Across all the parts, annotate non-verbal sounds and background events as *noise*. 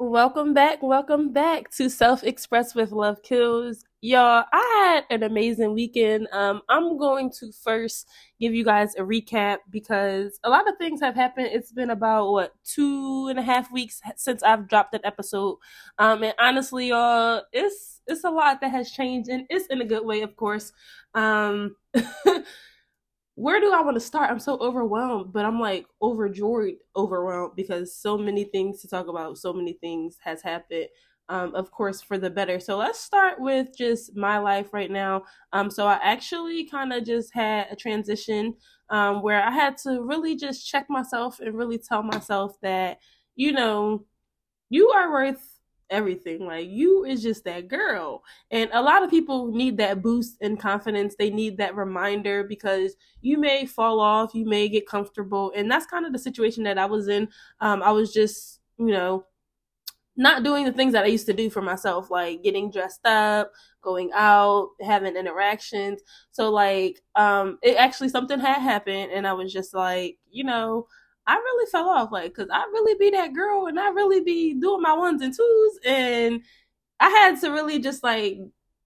Welcome back, welcome back to Self Express with LoveKillz. Y'all, I had an amazing weekend. Um, I'm going to first give you guys a recap because a lot of things have happened. It's been about what two and a half weeks since I've dropped an episode. Um, and honestly, y'all, it's it's a lot that has changed, and it's in a good way, of course. Um, *laughs* where do I want to start? I'm so overwhelmed, but I'm like overjoyed, overwhelmed because so many things to talk about, so many things has happened. Um, of course, for the better. So let's start with just my life right now. Um, so I actually kind of just had a transition um, where I had to really just check myself and really tell myself that, you know, you are worth everything. Like you is just that girl. And a lot of people need that boost in confidence. They need that reminder because you may fall off, you may get comfortable. And that's kind of the situation that I was in. Um, I was just, you know, not doing the things that I used to do for myself, like getting dressed up, going out, having interactions. So like, um, it actually something had happened and I was just like, you know, I really fell off, like, cause I really be that girl and I really be doing my ones and twos. And I had to really just like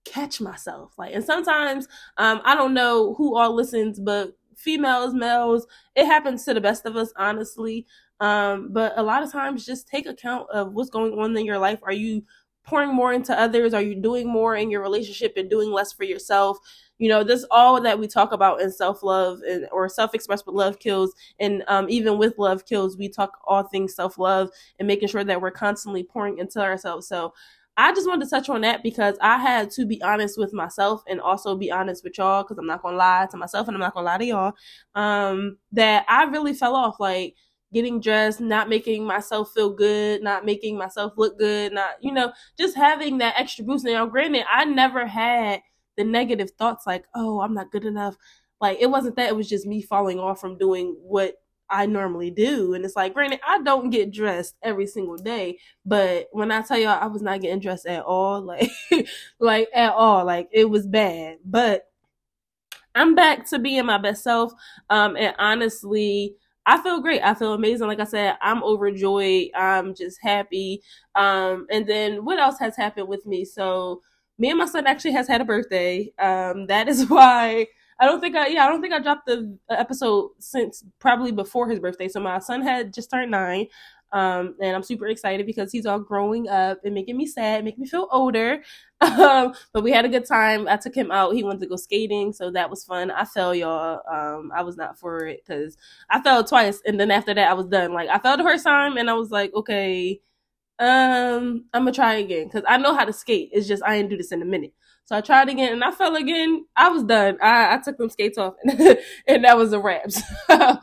catch myself. Like, and sometimes, um, I don't know who all listens, but females, males, it happens to the best of us, honestly. Um, but a lot of times just take account of what's going on in your life. Are you pouring more into others? Are you doing more in your relationship and doing less for yourself? You know, this all that we talk about in self love and or self expressed with LoveKillz, and um, even with LoveKillz, we talk all things self love and making sure that we're constantly pouring into ourselves. So. I just wanted to touch on that because I had to be honest with myself and also be honest with y'all because I'm not gonna lie to myself and I'm not gonna lie to y'all. Um, that I really fell off. Like getting dressed, not making myself feel good, not making myself look good, not, you know, just having that extra boost. Now, granted, I never had the negative thoughts like, oh, I'm not good enough. Like, it wasn't that, it was just me falling off from doing what I normally do. And it's like, granted, I don't get dressed every single day, but when I tell y'all I was not getting dressed at all, *laughs* like, like at all, like it was bad. But I'm back to being my best self. Um, and honestly, I feel great. I feel amazing. Like I said, I'm overjoyed. I'm just happy. Um, and then what else has happened with me? So me and my son actually has had a birthday. Um, that is *laughs* why I don't think I yeah I don't think I dropped the episode since probably before his birthday. So my son had just turned nine. Um, and I'm super excited because he's all growing up and making me sad, making me feel older. *laughs* Um, but we had a good time. I took him out. He wanted to go skating, so that was fun. I fell, y'all. Um, I was not for it because I fell twice, and then after that, I was done. Like I fell the first time, and I was like, okay, um, I'm gonna try again because I know how to skate. It's just I didn't do this in a minute. So I tried again, and I fell again. I was done. I, I took them skates off, *laughs* and that was a wrap. *laughs*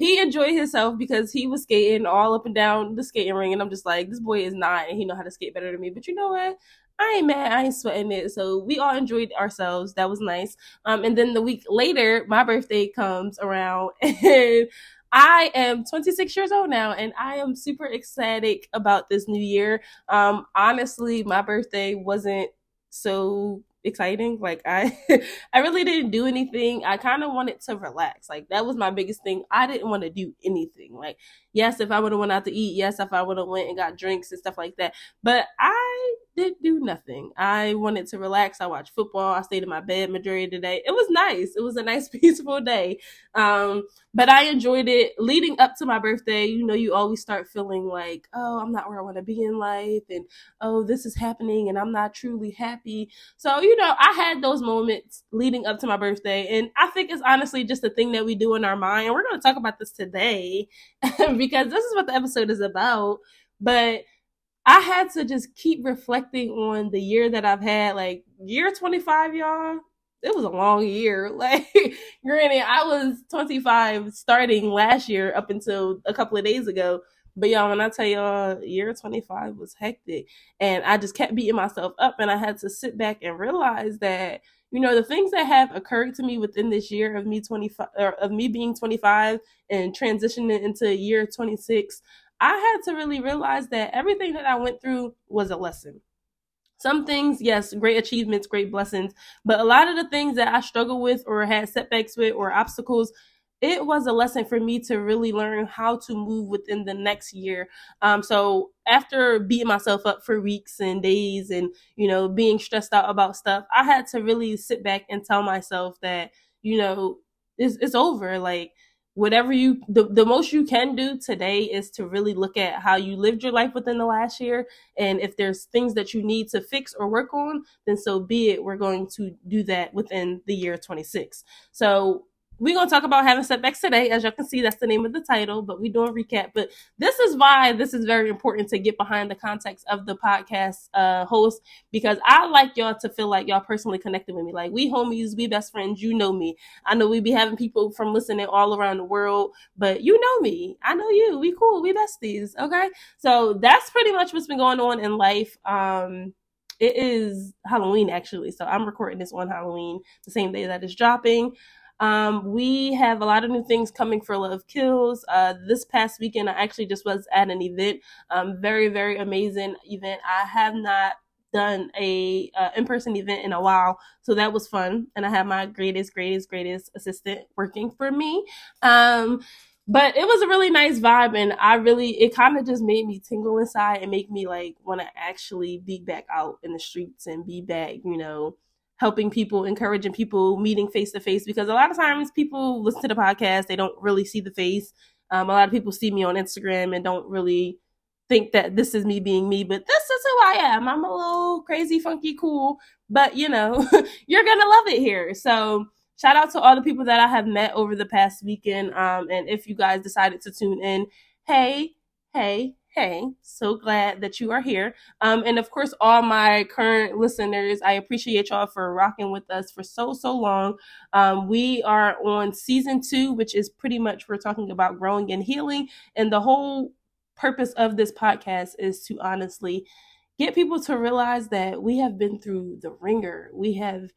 he enjoyed himself because he was skating all up and down the skating ring, and I'm just like, this boy is not, and he know how to skate better than me. But you know what? I ain't mad. I ain't sweating it. So we all enjoyed ourselves. That was nice. Um, and then the week later, my birthday comes around, *laughs* and I am 26 years old now, and I am super ecstatic about this new year. Um, honestly, my birthday wasn't so exciting. Like I *laughs* I really didn't do anything. I kind of wanted to relax. Like that was my biggest thing. I didn't want to do anything. Like yes, if I would have went out to eat, yes, if I would have went and got drinks and stuff like that. But I did do nothing. I wanted to relax. I watched football. I stayed in my bed majority of the day. It was nice. It was a nice *laughs* peaceful day. Um, but I enjoyed it leading up to my birthday. You know, you always start feeling like, oh, I'm not where I want to be in life, and oh, this is happening, and I'm not truly happy. So, you know, I had those moments leading up to my birthday, and I think it's honestly just a thing that we do in our mind. And we're going to talk about this today *laughs* because this is what the episode is about. But I had to just keep reflecting on the year that I've had. Like, year 25, y'all, it was a long year. *laughs* Like, granted, I was 25 starting last year up until a couple of days ago. But y'all, when I tell y'all, year 25 was hectic. And I just kept beating myself up. And I had to sit back and realize that, you know, the things that have occurred to me within this year of me 25, or of me being 25 and transitioning into year 26, I had to really realize that everything that I went through was a lesson. Some things, yes, great achievements, great blessings, but a lot of the things that I struggled with or had setbacks with or obstacles, it was a lesson for me to really learn how to move within the next year. Um, so after beating myself up for weeks and days and, you know, being stressed out about stuff, I had to really sit back and tell myself that, you know, it's, it's over. Like, whatever you the, the most you can do today is to really look at how you lived your life within the last year and if there's things that you need to fix or work on then so be it we're going to do that within the year 26 so we're going to talk about having setbacks today. As y'all can see, that's the name of the title, but we do a recap. But this is why this is very important to get behind the context of the podcast uh, host because I like y'all to feel like y'all personally connected with me. Like we homies, we best friends. You know me. I know we be having people from listening all around the world, but you know me. I know you. We cool. We besties. Okay. So that's pretty much what's been going on in life. Um, it is Halloween actually. So I'm recording this on Halloween, the same day that it's dropping. Um, we have a lot of new things coming for LoveKillz. Uh, this past weekend, I actually just was at an event, um, very, very amazing event. I have not done a uh, in-person event in a while so that was fun and i had my greatest greatest greatest assistant working for me um but it was a really nice vibe and i really it kind of just made me tingle inside and make me like want to actually be back out in the streets and be back you know helping people, encouraging people, meeting face to face. Because a lot of times people listen to the podcast, they don't really see the face. Um, a lot of people see me on Instagram and don't really think that this is me being me, but this is who I am. I'm a little crazy, funky, cool, but you know, *laughs* you're gonna love it here. So shout out to all the people that I have met over the past weekend. Um, and if you guys decided to tune in, hey, hey, hey, so glad that you are here. Um, and of course, all my current listeners, I appreciate y'all for rocking with us for so, so long. Um, we are on season two, which is pretty much we're talking about growing and healing. And the whole purpose of this podcast is to honestly get people to realize that we have been through the ringer. We have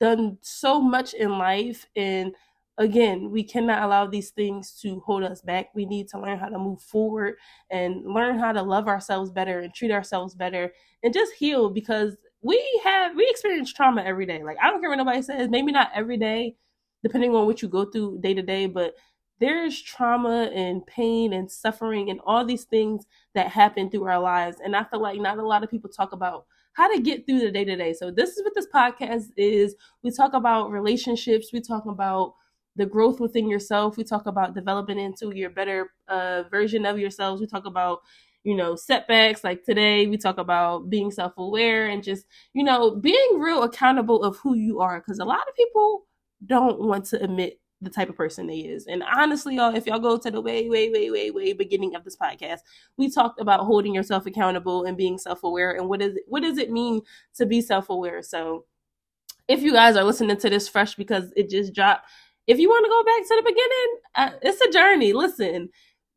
done so much in life and again, we cannot allow these things to hold us back. We need to learn how to move forward and learn how to love ourselves better and treat ourselves better and just heal because we have we experience trauma every day. Like I don't care what nobody says, maybe not every day, depending on what you go through day to day, but there's trauma and pain and suffering and all these things that happen through our lives. And I feel like not a lot of people talk about how to get through the day to day. So this is what this podcast is. We talk about relationships, we talk about the growth within yourself. We talk about developing into your better uh, version of yourselves. We talk about you know setbacks like today we talk about being self-aware and just you know being real accountable of who you are because a lot of people don't want to admit the type of person they is and honestly y'all if y'all go to the way way way way way beginning of this podcast we talked about holding yourself accountable and being self-aware and what is it, what does it mean to be self-aware so if you guys are listening to this fresh because it just dropped if you want to go back to the beginning, uh, it's a journey. Listen,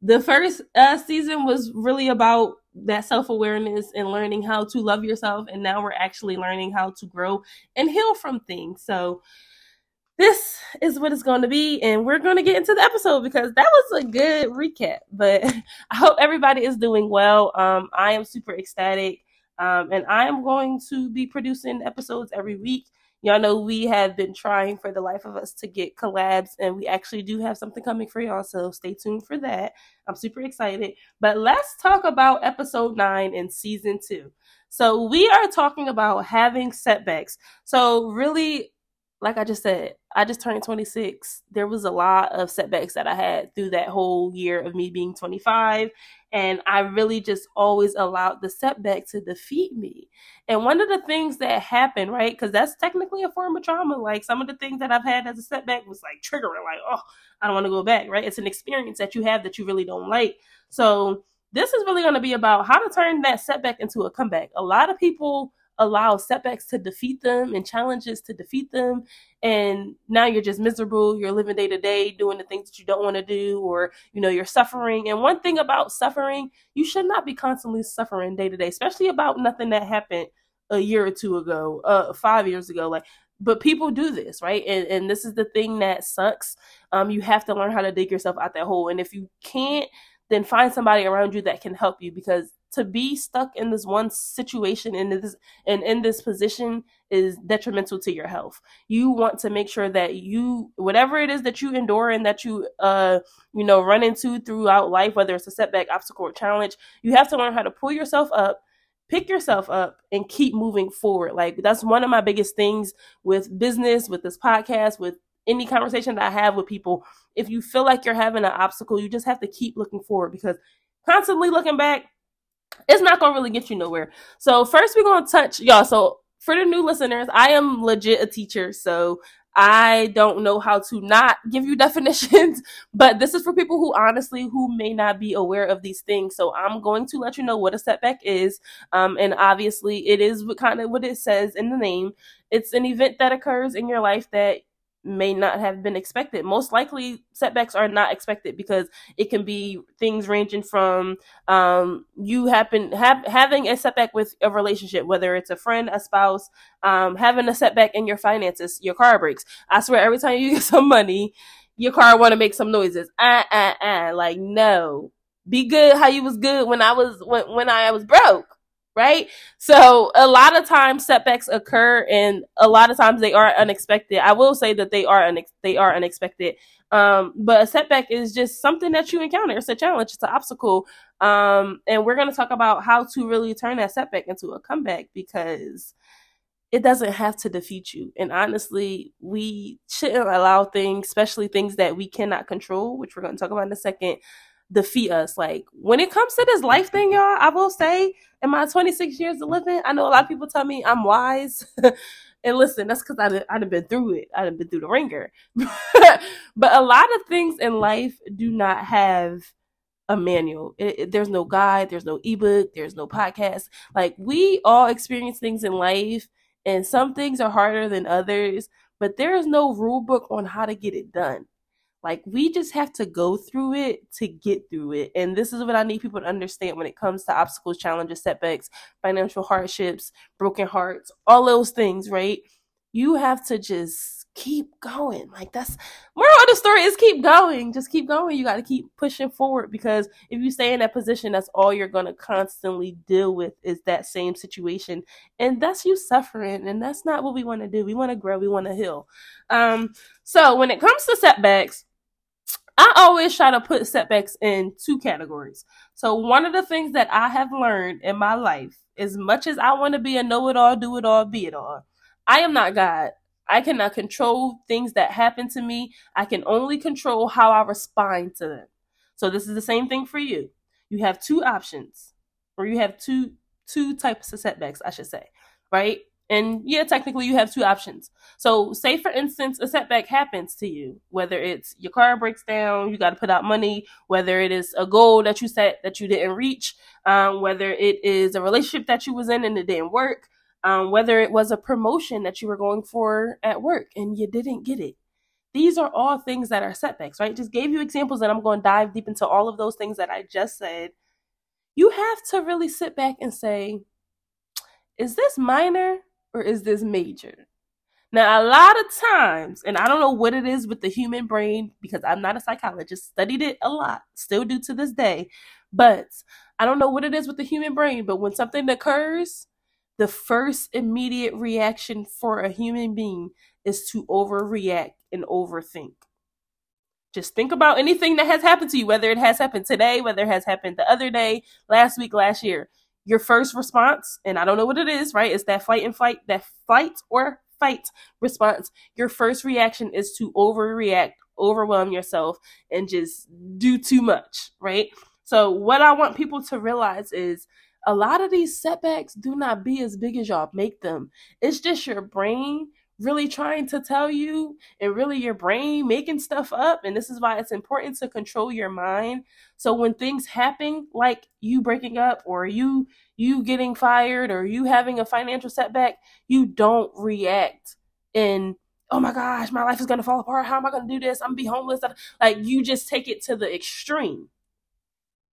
the first uh, season was really about that self awareness and learning how to love yourself. And now we're actually learning how to grow and heal from things. So, this is what it's going to be. And we're going to get into the episode because that was a good recap. But *laughs* I hope everybody is doing well. Um, I am super ecstatic. Um, and I am going to be producing episodes every week. Y'all know we have been trying for the life of us to get collabs, and we actually do have something coming for y'all, so stay tuned for that. I'm super excited. But let's talk about episode nine in season two. So, we are talking about having setbacks. So, really, like I just said, I just turned 26. There was a lot of setbacks that I had through that whole year of me being 25. And I really just always allowed the setback to defeat me. And one of the things that happened, right? Because that's technically a form of trauma. Like some of the things that I've had as a setback was like triggering, like, oh, I don't want to go back, right? It's an experience that you have that you really don't like. So this is really going to be about how to turn that setback into a comeback. A lot of people allow setbacks to defeat them and challenges to defeat them. And now you're just miserable. You're living day to day doing the things that you don't want to do or you know you're suffering. And one thing about suffering you should not be constantly suffering day to day especially about nothing that happened a year or two ago uh five years ago. Like but people do this right? And, and this is the thing that sucks. Um you have to learn how to dig yourself out that hole. And if you can't then find somebody around you that can help you because to be stuck in this one situation in this and in this position is detrimental to your health. You want to make sure that you whatever it is that you endure and that you uh you know run into throughout life whether it's a setback, obstacle or challenge, you have to learn how to pull yourself up pick yourself up and keep moving forward. Like that's one of my biggest things with business, with this podcast, with any conversation that I have with people. If you feel like you're having an obstacle, you just have to keep looking forward because constantly looking back, it's not gonna really get you nowhere. So first we're gonna touch y'all. So for the new listeners, I am legit a teacher, so I don't know how to not give you *laughs* definitions, but this is for people who honestly who may not be aware of these things. So I'm going to let you know what a setback is, um, and obviously it is kind of what it says in the name. It's an event that occurs in your life that may not have been expected. Most likely, setbacks are not expected because it can be things ranging from um, you happen have having a setback with a relationship, whether it's a friend, a spouse, um, having a setback in your finances, your car breaks. I swear, every time you *laughs* get some money, your car want to make some noises. Ah ah ah! Like no, be good how you was good when I was when when I was broke right? So a lot of times setbacks occur, and a lot of times they are unexpected. I will say that they are unex- they are unexpected. Um, but a setback is just something that you encounter. It's a challenge. It's an obstacle. Um, and we're going to talk about how to really turn that setback into a comeback because it doesn't have to defeat you. And honestly, we shouldn't allow things, especially things that we cannot control, which we're going to talk about in a second, defeat us. Like when it comes to this life thing, y'all, I will say in my 26 years of living, I know a lot of people tell me I'm wise. *laughs* and listen, that's because I I've been through it. I've been through the ringer. *laughs* but a lot of things in life do not have a manual. It, it, there's no guide. There's no ebook. There's no podcast. Like we all experience things in life, and some things are harder than others. But there is no rule book on how to get it done. Like we just have to go through it to get through it. And this is what I need people to understand when it comes to obstacles, challenges, setbacks, financial hardships, broken hearts, all those things, right? You have to just keep going. Like that's moral of the story is keep going. Just keep going. You got to keep pushing forward because if you stay in that position, that's all you're going to constantly deal with is that same situation. And that's you suffering. And that's not what we want to do. We want to grow. We want to heal. Um, so when it comes to setbacks, I always try to put setbacks in two categories. So, one of the things that I have learned in my life, as much as I want to be a know it all, do it all, be it all, I am not God. I cannot control things that happen to me. I can only control how I respond to them. So, this is the same thing for you. You have two options, or you have two two types of setbacks, I should say, right? And yeah, technically you have two options. So, say for instance, a setback happens to you, whether it's your car breaks down, you got to put out money, whether it is a goal that you set that you didn't reach, um, whether it is a relationship that you was in and it didn't work, um, whether it was a promotion that you were going for at work and you didn't get it. These are all things that are setbacks, right? Just gave you examples, and I'm going to dive deep into all of those things that I just said. You have to really sit back and say, is this minor or is this major? Now, a lot of times, and I don't know what it is with the human brain because I'm not a psychologist, studied it a lot, still do to this day, but I don't know what it is with the human brain. But when something occurs, the first immediate reaction for a human being is to overreact and overthink. Just think about anything that has happened to you, whether it has happened today, whether it has happened the other day, last week, last year your first response, and I don't know what it is, right? It's that fight and flight, that fight or fight response. Your first reaction is to overreact, overwhelm yourself, and just do too much, right? So, what I want people to realize is a lot of these setbacks do not be as big as y'all make them. It's just your brain really trying to tell you and really your brain making stuff up and this is why it's important to control your mind so when things happen like you breaking up or you you getting fired or you having a financial setback you don't react in oh my gosh my life is to fall apart how am i to do this i'm to be homeless like you just take it to the extreme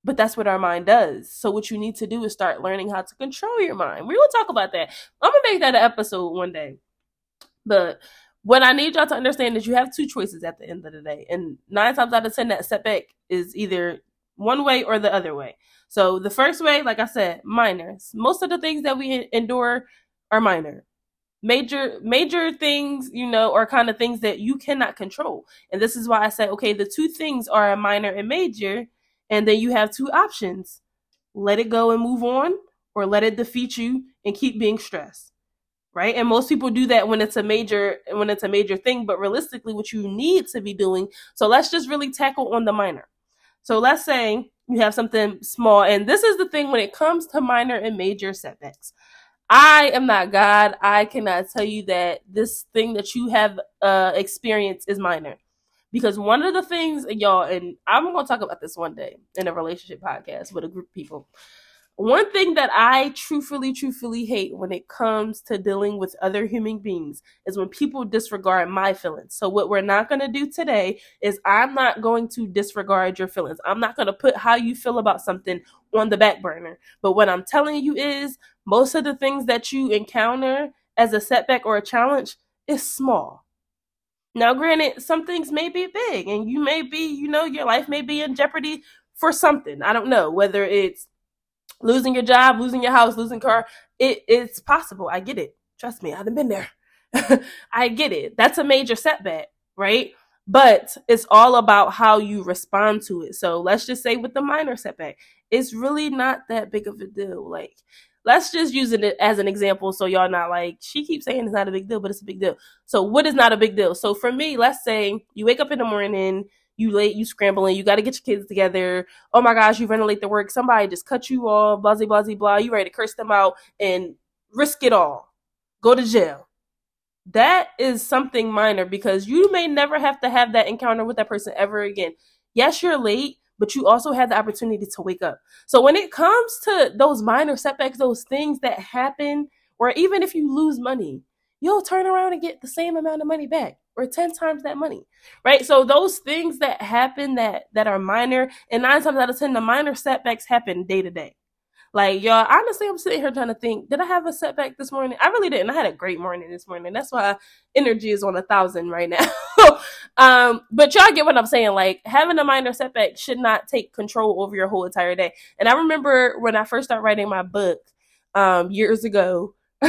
but that's what our mind does. So what you need to do is start learning how to control your mind. We will talk about that. I'm gonna make that an episode one day. But what I need y'all to understand is you have two choices at the end of the day. And nine times out of ten, that setback is either one way or the other way. So the first way, like I said, minors. Most of the things that we endure are minor. Major major things, you know, are kind of things that you cannot control. And this is why I said, okay, the two things are a minor and major, and then you have two options. Let it go and move on, or let it defeat you and keep being stressed. Right? And most people do that when it's a major when it's a major thing, but realistically what you need to be doing. So let's just really tackle on the minor. So let's say you have something small. And this is the thing when it comes to minor and major setbacks. I am not God. I cannot tell you that this thing that you have uh, experienced is minor. Because one of the things, y'all, and I'm to talk about this one day in a relationship podcast with a group of people one thing that I truthfully, truthfully hate when it comes to dealing with other human beings is when people disregard my feelings. So, what we're not going to do today is I'm not going to disregard your feelings. I'm not going to put how you feel about something on the back burner. But what I'm telling you is most of the things that you encounter as a setback or a challenge is small. Now, granted, some things may be big and you may be, you know, your life may be in jeopardy for something. I don't know whether it's losing your job, losing your house, losing car. It, it's possible. I get it. Trust me, I haven't been there. *laughs* I get it. That's a major setback, right? But it's all about how you respond to it. So let's just say with the minor setback, it's really not that big of a deal. Like, let's just use it as an example so y'all not like, she keeps saying it's not a big deal, but it's a big deal. So, what is not a big deal? So, for me, let's say you wake up in the morning, you late, you scrambling, you got to get your kids together. Oh my gosh, you running late to work. Somebody just cut you off, blah, blah, blah, blah. You ready to curse them out and risk it all. Go to jail. That is something minor because you may never have to have that encounter with that person ever again. Yes, you're late, but you also had the opportunity to wake up. So when it comes to those minor setbacks, those things that happen, or even if you lose money, you'll turn around and get the same amount of money back or 10 times that money right? So those things that happen that that are minor and nine times out of ten the minor setbacks happen day to day. Like y'all honestly i'm sitting here trying to think did i have a setback this morning? I really didn't. I had a great morning this morning. That's why energy is on a thousand right now. *laughs* Um but y'all get what i'm saying. Like having a minor setback should not take control over your whole entire day. And i remember when i first started writing my book um years ago *laughs*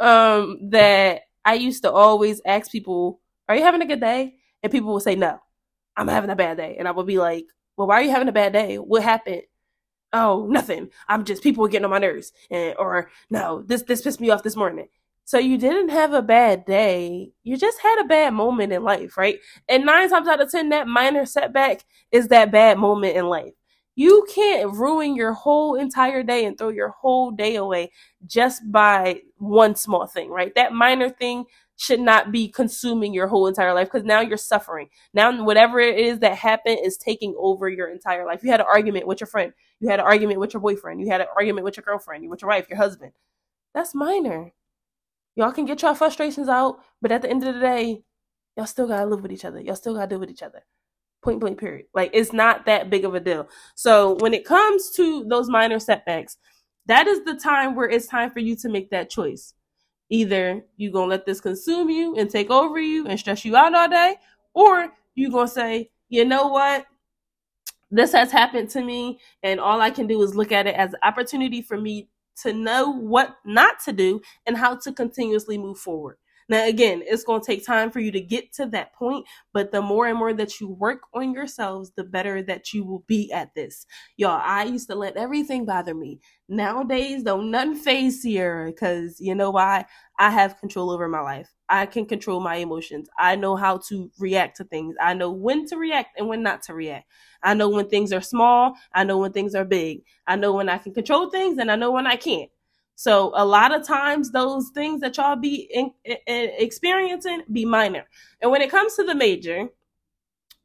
um that I used to always ask people, Are you having a good day? And people would say, No, I'm having a bad day. And I would be like, Well, why are you having a bad day? What happened? Oh, nothing. I'm just people getting on my nerves. And or no, this this pissed me off this morning. So you didn't have a bad day. You just had a bad moment in life, right? And nine times out of ten, that minor setback is that bad moment in life. You can't ruin your whole entire day and throw your whole day away just by one small thing, right? That minor thing should not be consuming your whole entire life because now you're suffering. Now, whatever it is that happened is taking over your entire life. You had an argument with your friend, you had an argument with your boyfriend, you had an argument with your girlfriend, you with your wife, your husband. That's minor. Y'all can get your frustrations out, but at the end of the day, y'all still gotta live with each other. Y'all still gotta deal with each other point blank period like it's not that big of a deal so when it comes to those minor setbacks that is the time where it's time for you to make that choice. Either you're gonna let this consume you and take over you and stress you out all day or you're gonna say you know what? This has happened to me and all i can do is look at it as an opportunity for me to know what not to do and how to continuously move forward now, again, it's going to take time for you to get to that point, but the more and more that you work on yourselves, the better that you will be at this. Y'all, I used to let everything bother me. Nowadays, don't nothing faze Sierra because you know why? I have control over my life. I can control my emotions. I know how to react to things. I know when to react and when not to react. I know when things are small. I know when things are big. I know when I can control things and I know when I can't. So a lot of times those things that y'all be in, in, experiencing be minor. And when it comes to the major,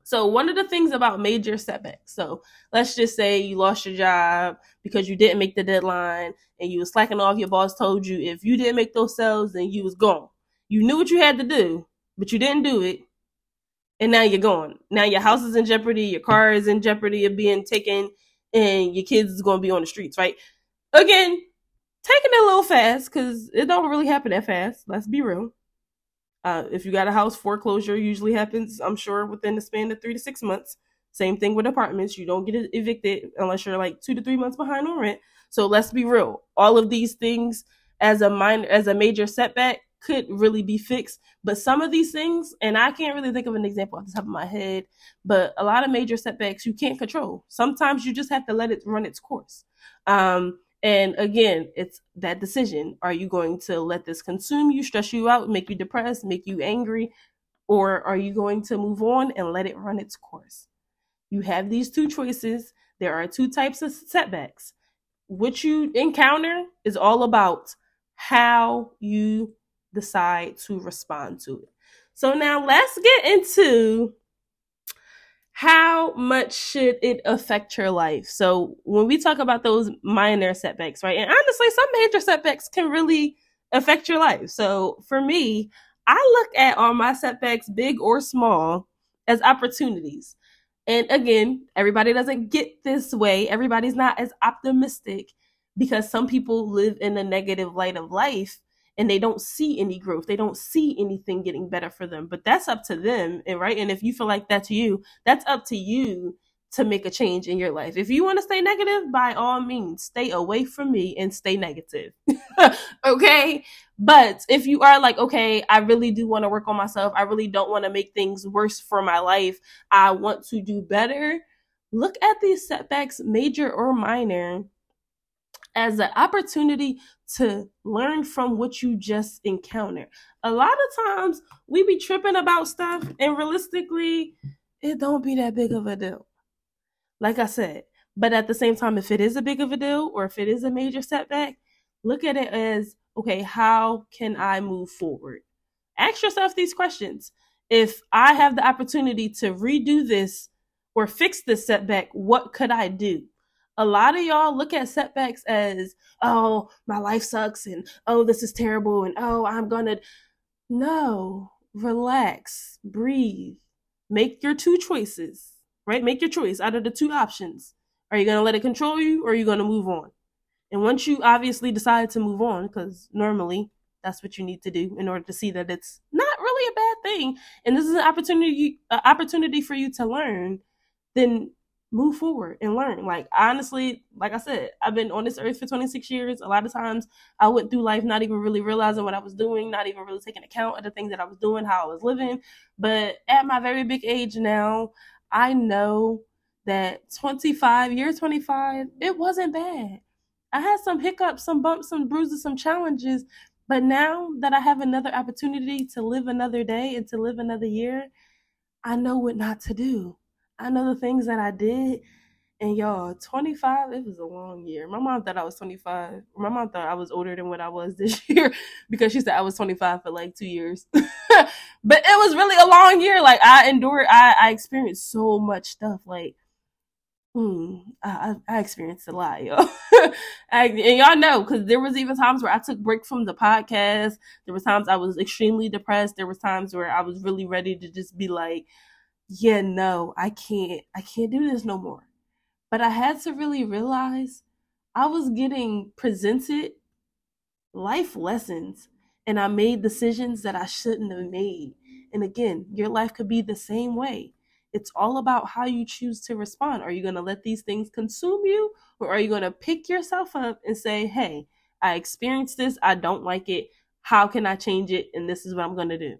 so one of the things about major setbacks. So let's just say you lost your job because you didn't make the deadline and you was slacking off. Your boss told you if you didn't make those sales, then you was gone. You knew what you had to do, but you didn't do it. And now you're gone. Now your house is in jeopardy, your car is in jeopardy of being taken, and your kids is going to be on the streets, right? Again, taking it a little fast because it don't really happen that fast. Let's be real. Uh, if you got a house foreclosure, usually happens, I'm sure, within the span of three to six months. Same thing with apartments. You don't get evicted unless you're like two to three months behind on rent. So let's be real. All of these things as a minor, as a major setback could really be fixed. But some of these things, and I can't really think of an example off the top of my head, but a lot of major setbacks you can't control. Sometimes you just have to let it run its course. Um, and again, it's that decision. Are you going to let this consume you, stress you out, make you depressed, make you angry? Or are you going to move on and let it run its course? You have these two choices. There are two types of setbacks. What you encounter is all about how you decide to respond to it. So now let's get into how much should it affect your life? So when we talk about those minor setbacks, right? And honestly, some major setbacks can really affect your life. So for me, I look at all my setbacks, big or small, as opportunities. And again, everybody doesn't get this way. Everybody's not as optimistic because some people live in a negative light of life and they don't see any growth. They don't see anything getting better for them. But that's up to them, and right? And if you feel like that's you, that's up to you to make a change in your life. If you want to stay negative, by all means, stay away from me and stay negative. *laughs* okay? But if you are like, okay, I really do want to work on myself. I really don't want to make things worse for my life. I want to do better. Look at these setbacks, major or minor, as an opportunity to learn from what you just encountered. A lot of times we be tripping about stuff and realistically it don't be that big of a deal. Like I said, but at the same time if it is a big of a deal or if it is a major setback, look at it as okay, how can I move forward? Ask yourself these questions. If I have the opportunity to redo this or fix this setback, what could I do? A lot of y'all look at setbacks as, oh, my life sucks and oh, this is terrible and oh, I'm gonna. No, relax, breathe, make your two choices, right? Make your choice out of the two options. Are you gonna let it control you or are you gonna move on? And once you obviously decide to move on, because normally that's what you need to do in order to see that it's not really a bad thing, and this is an opportunity, an opportunity for you to learn, then move forward and learn. Like honestly, like I said, I've been on this earth for 26 years. A lot of times I went through life not even really realizing what I was doing, not even really taking account of the things that I was doing, how I was living. But at my very big age now, I know that 25, year 25, it wasn't bad. I had some hiccups, some bumps, some bruises, some challenges. But now that I have another opportunity to live another day and to live another year, I know what not to do. I know the things that I did. And y'all, 25, it was a long year. My mom thought I was 25. My mom thought I was older than what I was *laughs* this year because she said I was 25 for like two years. *laughs* but it was really a long year. Like I endured, I, I experienced so much stuff. Like, hmm, I, I experienced a lot, y'all. *laughs* I, and y'all know, because there was even times where I took break from the podcast. There was times I was extremely depressed. There was times where I was really ready to just be like, yeah, no, I can't, I can't do this no more. But I had to really realize I was getting presented life lessons and I made decisions that I shouldn't have made. And again, your life could be the same way. It's all about how you choose to respond. Are you going to let these things consume you or are you going to pick yourself up and say, hey, I experienced this. I don't like it. How can I change it? And this is what I'm going to do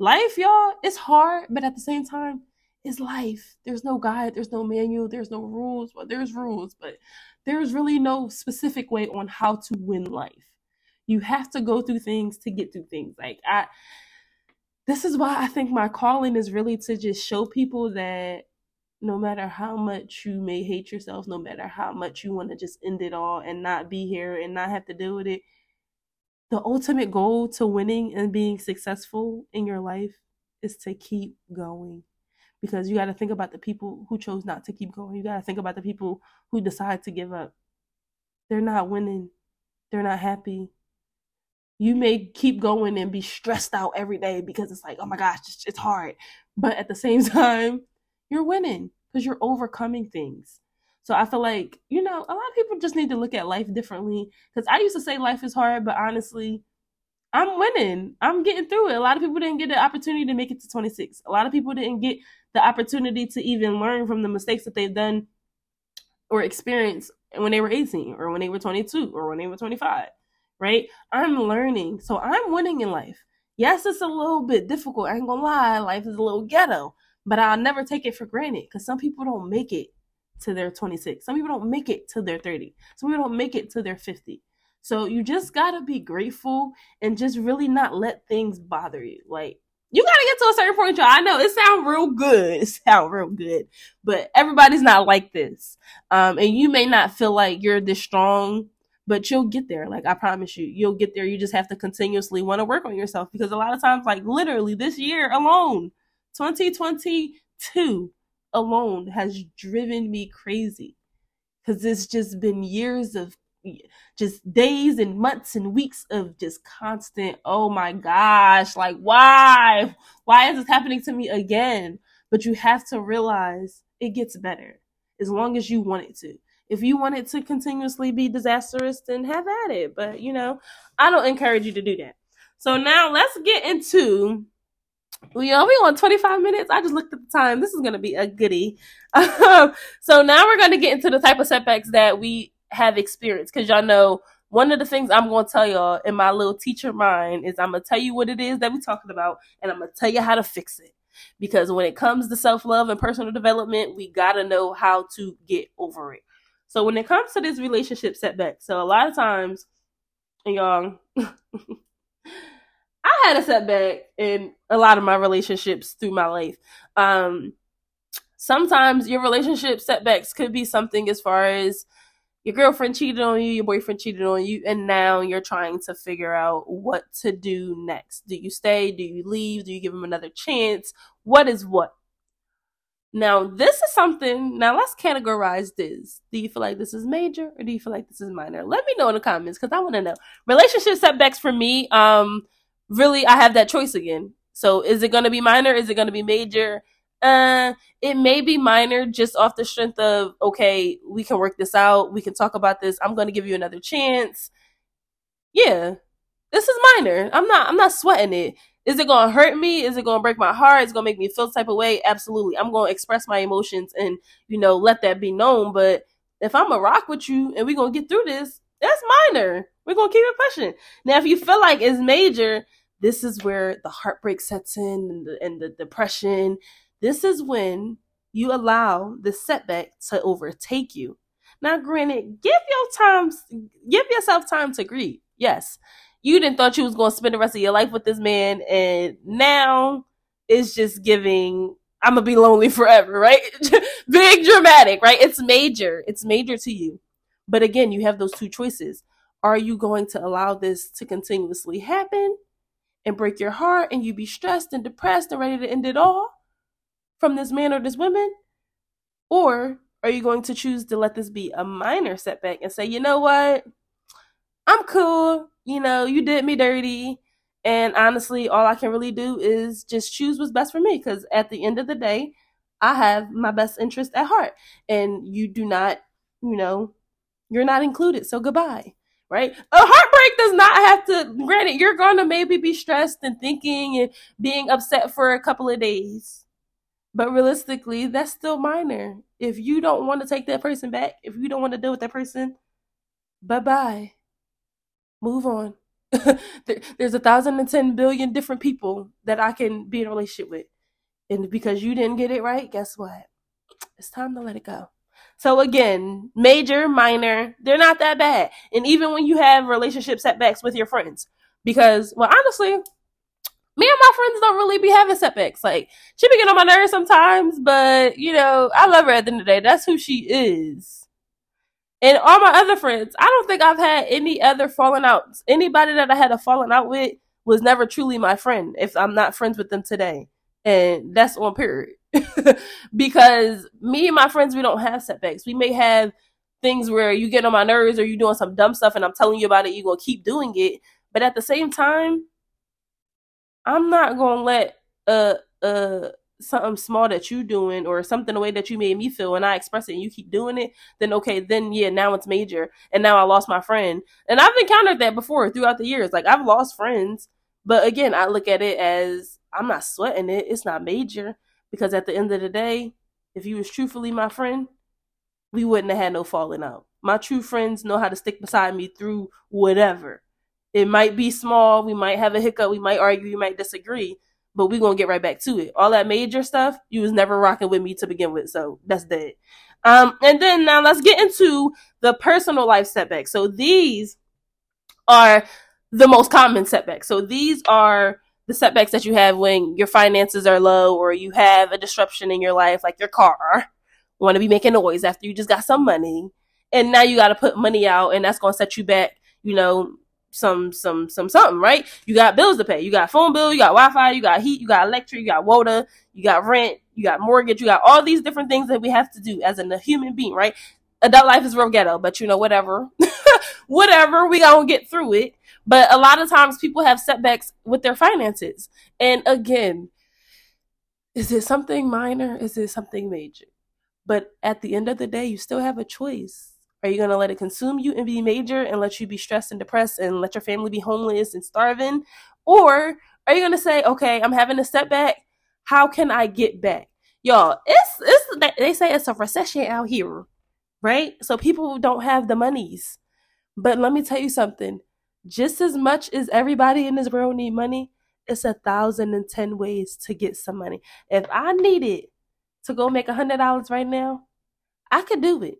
life, y'all, it's hard, but at the same time, it's life. There's no guide, there's no manual, there's no rules. Well, there's rules, but there's really no specific way on how to win life. You have to go through things to get through things. Like I this is why I think my calling is really to just show people that no matter how much you may hate yourself, no matter how much you want to just end it all and not be here and not have to deal with it, the ultimate goal to winning and being successful in your life is to keep going because you got to think about the people who chose not to keep going. You got to think about the people who decide to give up. They're not winning. They're not happy. You may keep going and be stressed out every day because it's like, oh my gosh, it's, hard. But at the same *laughs* time, you're winning because you're overcoming things. So I feel like, you know, a lot of people just need to look at life differently. Because I used to say life is hard, but honestly, I'm winning. I'm getting through it. A lot of people didn't get the opportunity to make it to 26. A lot of people didn't get the opportunity to even learn from the mistakes that they've done or experienced when they were 18 or when they were 22 or when they were 25, right? I'm learning. So I'm winning in life. Yes, it's a little bit difficult. I ain't gonna lie. Life is a little ghetto, but I'll never take it for granted because some people don't make it to their 26. Some people don't make it to their 30. Some people don't make it to their 50. So you just gotta be grateful and just really not let things bother you. Like you gotta get to a certain point, y'all. I know it sounds real good. *laughs* It sounds real good, but everybody's not like this. Um, and you may not feel like you're this strong, but you'll get there. Like I promise you, you'll get there. You just have to continuously want to work on yourself because a lot of times, like literally this year alone, 2022 alone has driven me crazy because it's just been years of just days and months and weeks of just constant, oh my gosh, like why? Why is this happening to me again? But you have to realize it gets better as long as you want it to. If you want it to continuously be disastrous, then have at it. But you know, I don't encourage you to do that. So now let's get into we only on 25 minutes. I just looked at the time. This is going to be a goodie. *laughs* so now we're going to get into the type of setbacks that we have experienced because y'all know one of the things I'm going to tell y'all in my little teacher mind is I'm going to tell you what it is that we're talking about and I'm going to tell you how to fix it. Because when it comes to self love and personal development, we got to know how to get over it. So when it comes to this relationship setback, so a lot of times, y'all, *laughs* I had a setback in a lot of my relationships through my life. Um, sometimes your relationship setbacks could be something as far as your girlfriend cheated on you, your boyfriend cheated on you, and now you're trying to figure out what to do next. Do you stay? Do you leave? Do you give him another chance? What is what? Now, this is something, now let's categorize this. Do you feel like this is major or do you feel like this is minor? Let me know in the comments because I want to know. Relationship setbacks for me, um, really, I have that choice again. So is it going to be minor? Is it going to be major? uh, it may be minor just off the strength of, okay, we can work this out. We can talk about this. I'm going to give you another chance. Yeah, this is minor. I'm not, I'm not sweating it. Is it going to hurt me? Is it going to break my heart? Is it going to make me feel the type of way? Absolutely. I'm going to express my emotions and, you know, let that be known. But if I'm a rock with you and we're going to get through this, that's minor. We're going to keep it pushing. Now, if you feel like it's major, this is where the heartbreak sets in and the, and the depression this is when you allow the setback to overtake you. Now, granted, give your time, give yourself time to grieve. Yes, you didn't thought you was going to spend the rest of your life with this man, and now it's just giving. I'm gonna be lonely forever, right? *laughs* Big dramatic, right? It's major. It's major to you. But again, you have those two choices. Are you going to allow this to continuously happen and break your heart and you be stressed and depressed and ready to end it all? from this man or this woman? Or are you going to choose to let this be a minor setback and say, you know what? I'm cool. You know, you did me dirty. And honestly, all I can really do is just choose what's best for me. Because at the end of the day, I have my best interest at heart. And you do not, you know, you're not included. So goodbye. Right? A heartbreak does not have to, granted, you're going to maybe be stressed and thinking and being upset for a couple of days. But realistically, that's still minor. If you don't want to take that person back, if you don't want to deal with that person, bye bye. Move on. *laughs* There's a thousand and ten billion different people that I can be in a relationship with. And because you didn't get it right, guess what? It's time to let it go. So again, major, minor, they're not that bad. And even when you have relationship setbacks with your friends, because, well, honestly, me and my friends don't really be having setbacks. Like she be getting on my nerves sometimes, but you know, I love her at the end of the day. That's who she is. And all my other friends, I don't think I've had any other falling outs. Anybody that I had a falling out with was never truly my friend if I'm not friends with them today. And that's on period. *laughs* because me and my friends, we don't have setbacks. We may have things where you get on my nerves or you're doing some dumb stuff and I'm telling you about it, you're gonna keep doing it. But at the same time, I'm not gonna let a a something small that you doing or something the way that you made me feel and I express it and you keep doing it, then okay, then yeah, now it's major. And now I lost my friend. And I've encountered that before throughout the years. Like I've lost friends, but again, I look at it as I'm not sweating it. It's not major because at the end of the day, if you was truthfully my friend, we wouldn't have had no falling out. My true friends know how to stick beside me through whatever. It might be small, we might have a hiccup, we might argue, we might disagree, but we're gonna get right back to it. All that major stuff, you was never rocking with me to begin with, so that's dead. Um, and then now let's get into the personal life setbacks. So these are the most common setbacks. So these are the setbacks that you have when your finances are low or you have a disruption in your life, like your car, want to be making noise after you just got some money, and now you got to put money out, and that's going to set you back. You know, some some some something, right? You got bills to pay. You got phone bill, you got Wi-Fi, you got heat, you got electric, you got water, you got rent, you got mortgage, you got all these different things that we have to do as a human being, right? Adult life is real ghetto, but you know, whatever. *laughs* *laughs* whatever, we gonna get through it. But a lot of times people have setbacks with their finances. And again, is it something minor? Is it something major? But at the end of the day, you still have a choice. Are you going to let it consume you and be major and let you be stressed and depressed and let your family be homeless and starving? Or are you going to say, okay, I'm having a setback. How can I get back? Y'all, it's, it's, they say it's a recession out here, right? So people don't have the monies. But let me tell you something. Just as much as everybody in this world need money, it's a thousand and ten ways to get some money. If I needed to go make a hundred dollars right now, I could do it.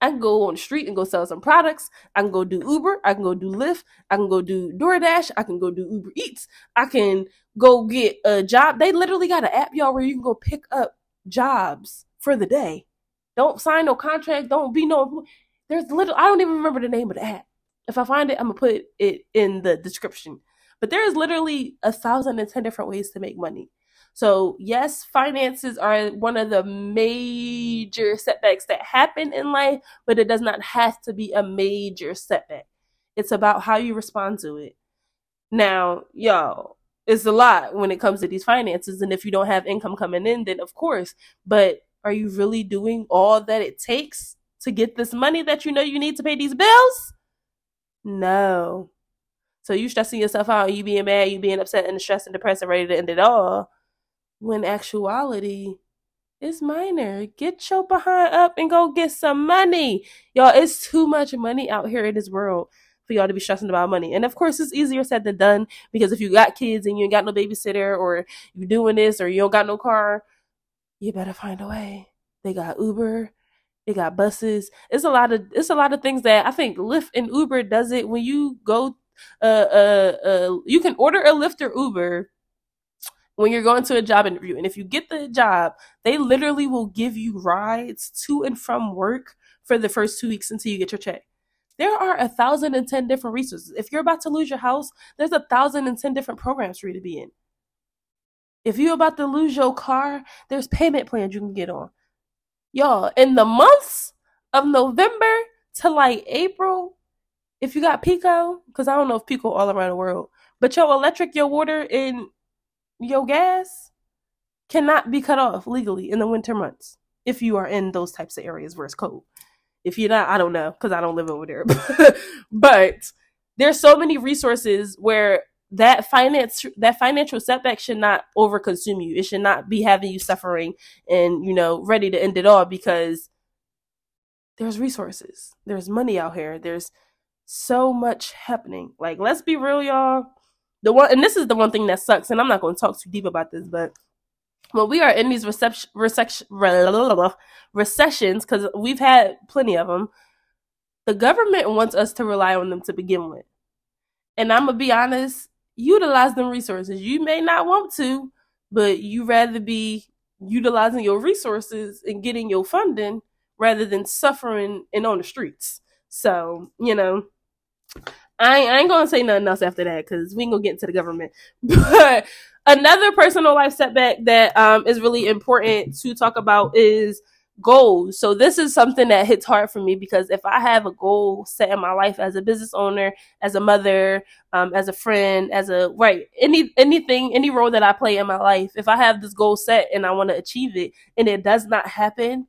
I can go on the street and go sell some products. I can go do Uber. I can go do Lyft. I can go do DoorDash. I can go do Uber Eats. I can go get a job. They literally got an app, y'all, where you can go pick up jobs for the day. Don't sign no contract. Don't be no. There's little. I don't even remember the name of the app. If I find it, I'm gonna put it in the description. But there is literally a thousand and ten different ways to make money. So, yes, finances are one of the major setbacks that happen in life, but it does not have to be a major setback. It's about how you respond to it. Now, y'all, it's a lot when it comes to these finances. And if you don't have income coming in, then of course, but are you really doing all that it takes to get this money that you know you need to pay these bills? No. So you stressing yourself out, you being mad, you being upset and stressed and depressed and ready to end it all when actuality is minor. Get your behind up and go get some money. Y'all, it's too much money out here in this world for y'all to be stressing about money. And of course, it's easier said than done because if you got kids and you ain't got no babysitter or you doing this or you don't got no car, you better find a way. They got Uber, they got buses. It's a lot of it's a lot of things that I think Lyft and Uber does it when you go uh uh uh you can order a Lyft or Uber when you're going to a job interview. And if you get the job, they literally will give you rides to and from work for the first two weeks until you get your check. There are a thousand and ten different resources. If you're about to lose your house, there's a thousand and ten different programs for you to be in. If you're about to lose your car, there's payment plans you can get on. Y'all, in the months of November to like April, if you got PECO, because I don't know if PECO all around the world, but your electric, your water, and your gas cannot be cut off legally in the winter months if you are in those types of areas where it's cold. If you're not, I don't know because I don't live over there. *laughs* but there's so many resources where that finance that financial setback should not overconsume you. It should not be having you suffering and you know ready to end it all because there's resources. There's money out here. There's so much happening. Like let's be real y'all the one and this is the one thing that sucks and i'm not going to talk too deep about this but when we are in these reception, recession, recessions because we've had plenty of them the government wants us to rely on them to begin with and i'm gonna be honest utilize them resources you may not want to but you rather be utilizing your resources and getting your funding rather than suffering and on the streets so you know I, I ain't gonna say nothing else after that because we ain't gonna get into the government. *laughs* But another personal life setback that um, is really important to talk about is goals. So this is something that hits hard for me because if I have a goal set in my life as a business owner, as a mother, um, as a friend, as a right any anything any role that I play in my life, if I have this goal set and I want to achieve it and it does not happen,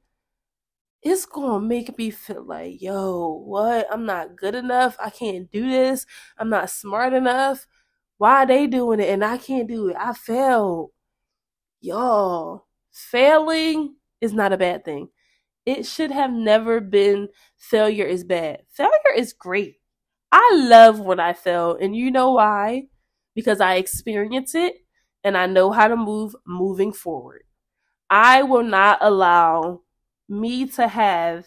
it's gonna make me feel like, yo, what? I'm not good enough. I can't do this. I'm not smart enough. Why are they doing it and I can't do it? I failed. Y'all, failing is not a bad thing. It should have never been failure is bad. Failure is great. I love when I fail, and you know why? Because I experience it and I know how to move moving forward. I will not allow me to have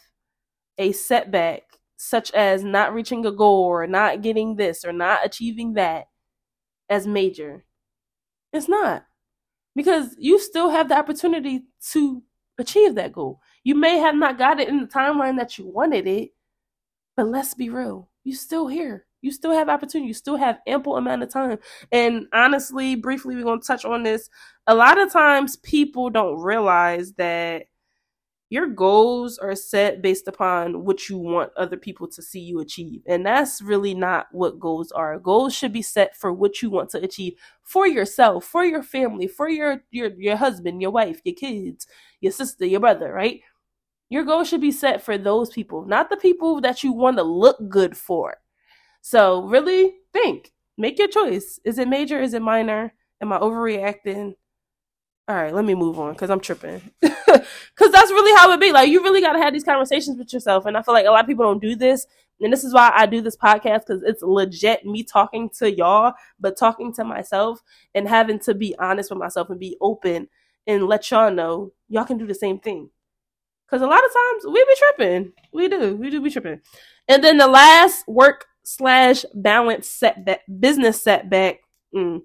a setback such as not reaching a goal or not getting this or not achieving that as major. It's not. Because you still have the opportunity to achieve that goal. You may have not got it in the timeline that you wanted it, but let's be real. You still here. You still have opportunity. You still have ample amount of time. And honestly, briefly, we're going to touch on this. A lot of times people don't realize that your goals are set based upon what you want other people to see you achieve. And that's really not what goals are. Goals should be set for what you want to achieve for yourself, for your family, for your your your husband, your wife, your kids, your sister, your brother, right? Your goals should be set for those people, not the people that you want to look good for. So, really think, make your choice. Is it major? Is it minor? Am I overreacting? All right, let me move on because I'm tripping. *laughs* Because that's really how it be. Like, you really got to have these conversations with yourself. And I feel like a lot of people don't do this. And this is why I do this podcast because it's legit me talking to y'all, but talking to myself and having to be honest with myself and be open and let y'all know y'all can do the same thing. Because a lot of times we be tripping. We do. We do be tripping. And then the last work slash balance setback, business setback. Mm,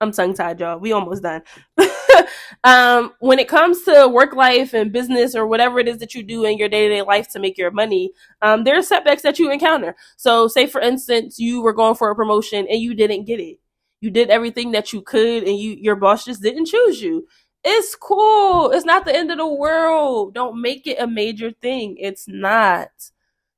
I'm tongue tied, y'all. We almost done. *laughs* *laughs* um, when it comes to work life and business or whatever it is that you do in your day to day life to make your money, um, there are setbacks that you encounter. So, say for instance, you were going for a promotion and you didn't get it. You did everything that you could, and you your boss just didn't choose you. It's cool. It's not the end of the world. Don't make it a major thing. It's not.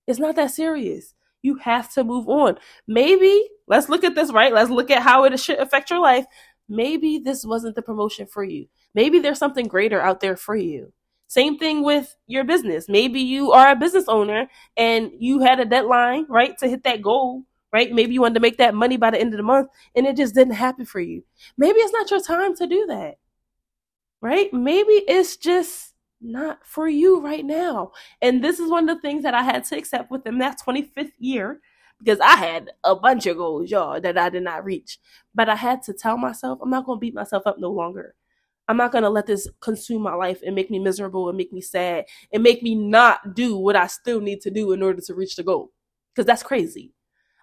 It's not that serious. You have to move on. Maybe let's look at this, right? Let's look at how it should affect your life. Maybe this wasn't the promotion for you. Maybe there's something greater out there for you. Same thing with your business. Maybe you are a business owner and you had a deadline, right, to hit that goal, right? Maybe you wanted to make that money by the end of the month and it just didn't happen for you. Maybe it's not your time to do that, right? Maybe it's just not for you right now. And this is one of the things that I had to accept within that 25th year because I had a bunch of goals, y'all, that I did not reach. But I had to tell myself, I'm not going to beat myself up no longer. I'm not going to let this consume my life and make me miserable and make me sad and make me not do what I still need to do in order to reach the goal. Because that's crazy.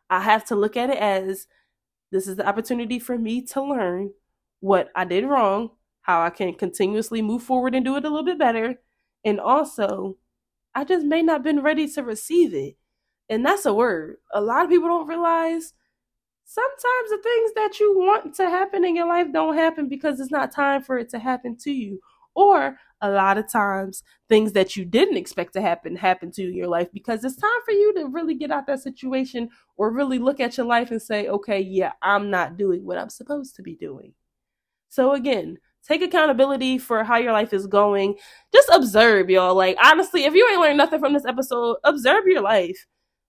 I have to look at it as this is the opportunity for me to learn what I did wrong how I can continuously move forward and do it a little bit better. And also, I just may not been ready to receive it. And that's a word. A lot of people don't realize sometimes the things that you want to happen in your life don't happen because it's not time for it to happen to you. Or a lot of times things that you didn't expect to happen happen to you in your life because it's time for you to really get out that situation or really look at your life and say, okay, yeah, I'm not doing what I'm supposed to be doing. So again, Take accountability for how your life is going. Just observe, y'all. Like, honestly, if you ain't learned nothing from this episode, observe your life.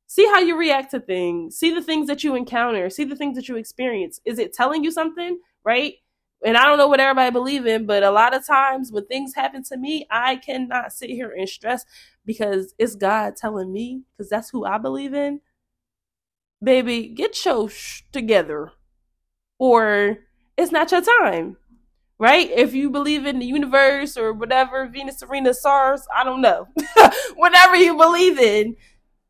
See how you react to things. See the things that you encounter. See the things that you experience. Is it telling you something? Right? And I don't know what everybody believe in, but a lot of times when things happen to me, I cannot sit here and stress because it's God telling me, because that's who I believe in. Baby, get your sh- together. Or it's not your time right? If you believe in the universe or whatever, Venus, Serena, SARS, I don't know. *laughs* whatever you believe in,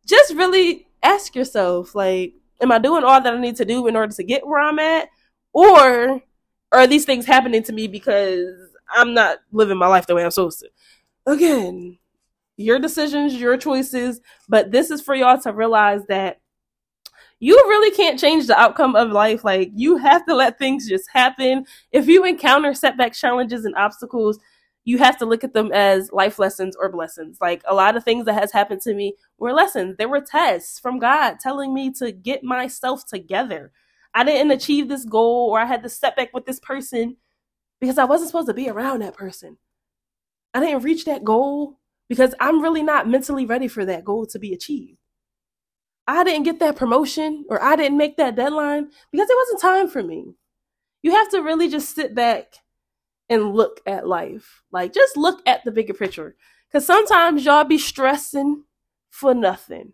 just really ask yourself, like, am I doing all that I need to do in order to get where I'm at? Or are these things happening to me because I'm not living my life the way I'm supposed to? Again, your decisions, your choices, but this is for y'all to realize that you really can't change the outcome of life. Like you have to let things just happen. If you encounter setbacks, challenges, and obstacles, you have to look at them as life lessons or blessings. Like a lot of things that has happened to me were lessons. They were tests from God telling me to get myself together. I didn't achieve this goal or I had to setback with this person because I wasn't supposed to be around that person. I didn't reach that goal because I'm really not mentally ready for that goal to be achieved. I didn't get that promotion or I didn't make that deadline because it wasn't time for me. You have to really just sit back and look at life. Like, just look at the bigger picture. Because sometimes y'all be stressing for nothing.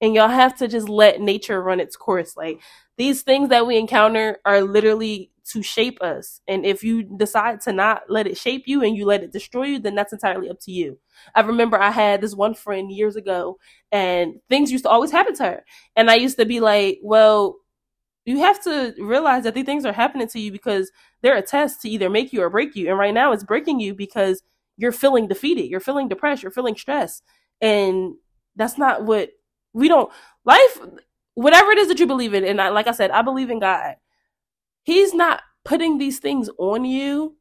And y'all have to just let nature run its course. Like, these things that we encounter are literally to shape us. And if you decide to not let it shape you and you let it destroy you, then that's entirely up to you. I remember I had this one friend years ago and things used to always happen to her. And I used to be like, well, you have to realize that these things are happening to you because they're a test to either make you or break you. And right now it's breaking you because you're feeling defeated, you're feeling depressed, you're feeling stressed. And that's not what we don't life whatever it is that you believe in and I, like I said, I believe in God. He's not putting these things on you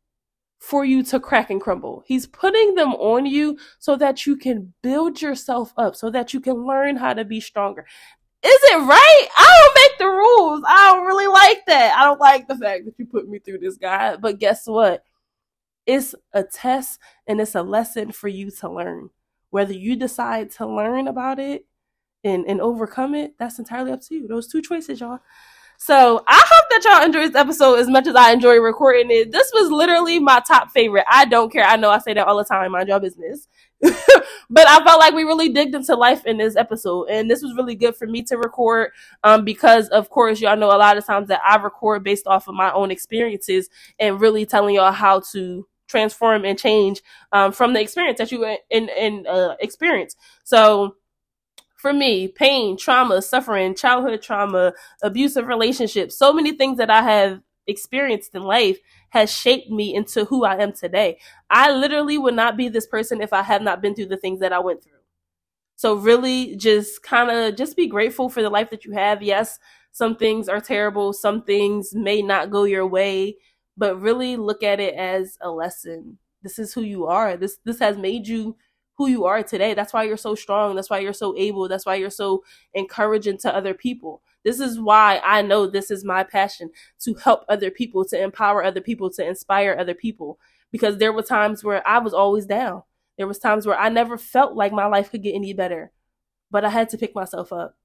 for you to crack and crumble. He's putting them on you so that you can build yourself up, so that you can learn how to be stronger. Is it right? I don't make the rules. I don't really like that. I don't like the fact that you put me through this, guy. But guess what? It's a test and it's a lesson for you to learn. Whether you decide to learn about it and, and overcome it, that's entirely up to you. Those two choices, y'all. So I hope that y'all enjoy this episode as much as I enjoy recording it. This was literally my top favorite. I don't care. I know I say that all the time. Mind your business. *laughs* but I felt like we really digged into life in this episode, and this was really good for me to record. Um, because of course y'all know a lot of times that I record based off of my own experiences and really telling y'all how to transform and change um, from the experience that you in in uh, experience. So for me, pain, trauma, suffering, childhood trauma, abusive relationships, so many things that I have experienced in life has shaped me into who I am today. I literally would not be this person if I had not been through the things that I went through. So really just kind of just be grateful for the life that you have. Yes, some things are terrible, some things may not go your way, but really look at it as a lesson. This is who you are. This this has made you who you are today. That's why you're so strong. That's why you're so able. That's why you're so encouraging to other people. This is why I know this is my passion to help other people, to empower other people, to inspire other people. Because there were times where I was always down. There was times where I never felt like my life could get any better, but I had to pick myself up.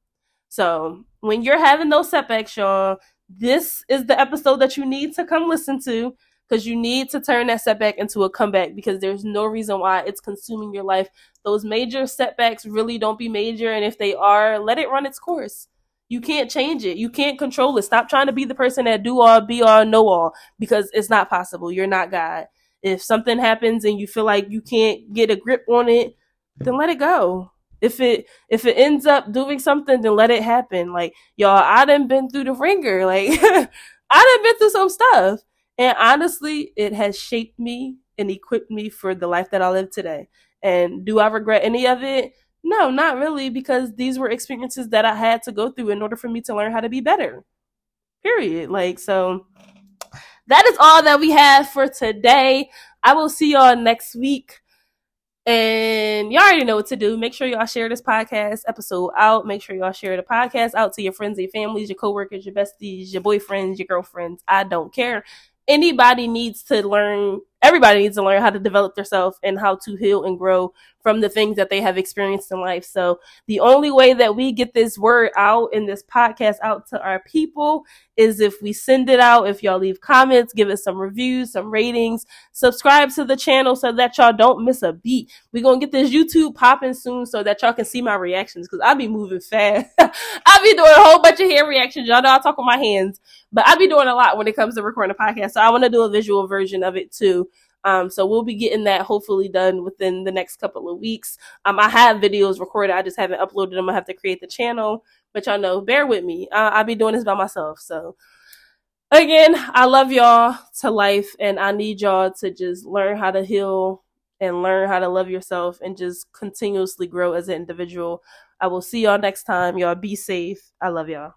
So when you're having those setbacks, y'all, this is the episode that you need to come listen to because you need to turn that setback into a comeback because there's no reason why it's consuming your life. Those major setbacks really don't be major, and if they are, let it run its course. You can't change it. You can't control it. Stop trying to be the person that do all, be all, know all because it's not possible. You're not God. If something happens and you feel like you can't get a grip on it, then let it go. If it if it ends up doing something, then let it happen. Like y'all, I done been through the ringer. Like *laughs* I done been through some stuff. And honestly, it has shaped me and equipped me for the life that I live today. And do I regret any of it? No, not really, because these were experiences that I had to go through in order for me to learn how to be better. Period. Like, so that is all that we have for today. I will see y'all next week. And y'all already know what to do. Make sure y'all share this podcast episode out. Make sure y'all share the podcast out to your friends, your families, your coworkers, your besties, your boyfriends, your girlfriends. I don't care anybody needs to learn everybody needs to learn how to develop themselves and how to heal and grow from the things that they have experienced in life. So the only way that we get this word out in this podcast out to our people is if we send it out. If y'all leave comments, give us some reviews, some ratings, subscribe to the channel so that y'all don't miss a beat. We're to get this YouTube popping soon so that y'all can see my reactions because I'll be moving fast. *laughs* I'll be doing a whole bunch of hand reactions. Y'all know I talk with my hands, but I'll be doing a lot when it comes to recording a podcast. So I want to do a visual version of it too. Um, so we'll be getting that hopefully done within the next couple of weeks. Um, I have videos recorded. I just haven't uploaded them. I have to create the channel, but y'all know, bear with me. Uh, I'll be doing this by myself. So again, I love y'all to life and I need y'all to just learn how to heal and learn how to love yourself and just continuously grow as an individual. I will see y'all next time. Y'all be safe. I love y'all.